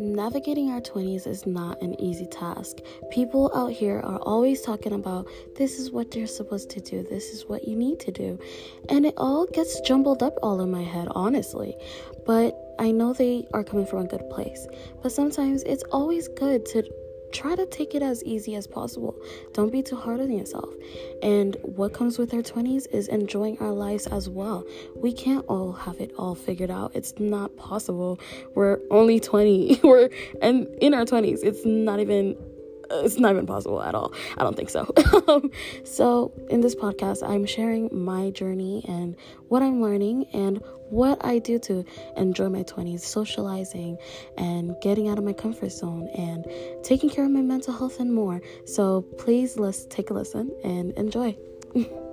Navigating our 20s is not an easy task. People out here are always talking about this is what you're supposed to do, this is what you need to do. And it all gets jumbled up all in my head, honestly. But I know they are coming from a good place. But sometimes it's always good to try to take it as easy as possible. Don't be too hard on yourself. And what comes with our 20s is enjoying our lives as well. We can't all have it all figured out. It's not possible. We're only 20. We're and in our 20s. It's not even it's not even possible at all. I don't think so. so, in this podcast, I'm sharing my journey and what I'm learning and what I do to enjoy my 20s, socializing and getting out of my comfort zone and taking care of my mental health and more. So, please let's take a listen and enjoy.